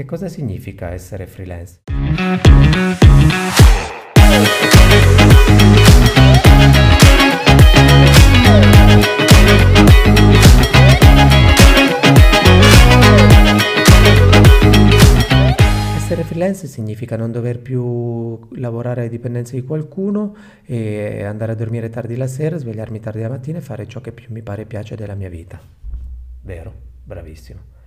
Che cosa significa essere freelance? Essere freelance significa non dover più lavorare a dipendenza di qualcuno e andare a dormire tardi la sera, svegliarmi tardi la mattina e fare ciò che più mi pare e piace della mia vita. Vero, bravissimo.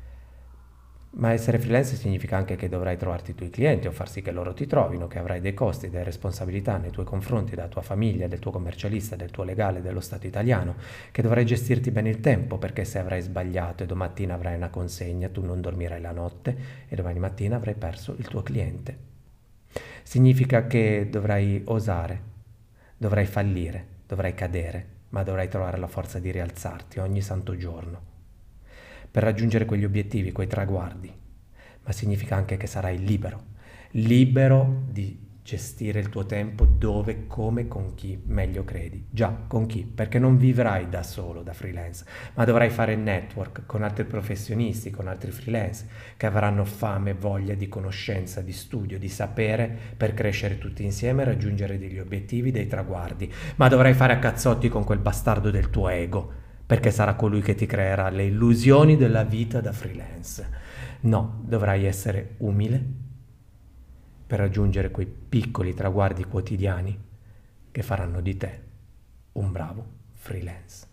Ma essere freelance significa anche che dovrai trovarti i tuoi clienti o far sì che loro ti trovino, che avrai dei costi, delle responsabilità nei tuoi confronti della tua famiglia, del tuo commercialista, del tuo legale, dello Stato italiano, che dovrai gestirti bene il tempo perché se avrai sbagliato e domattina avrai una consegna, tu non dormirai la notte e domani mattina avrai perso il tuo cliente. Significa che dovrai osare, dovrai fallire, dovrai cadere, ma dovrai trovare la forza di rialzarti ogni santo giorno per raggiungere quegli obiettivi, quei traguardi, ma significa anche che sarai libero, libero di gestire il tuo tempo dove, come, con chi meglio credi. Già, con chi? Perché non vivrai da solo, da freelance, ma dovrai fare network con altri professionisti, con altri freelance che avranno fame, voglia di conoscenza, di studio, di sapere per crescere tutti insieme e raggiungere degli obiettivi, dei traguardi. Ma dovrai fare a cazzotti con quel bastardo del tuo ego perché sarà colui che ti creerà le illusioni della vita da freelance. No, dovrai essere umile per raggiungere quei piccoli traguardi quotidiani che faranno di te un bravo freelance.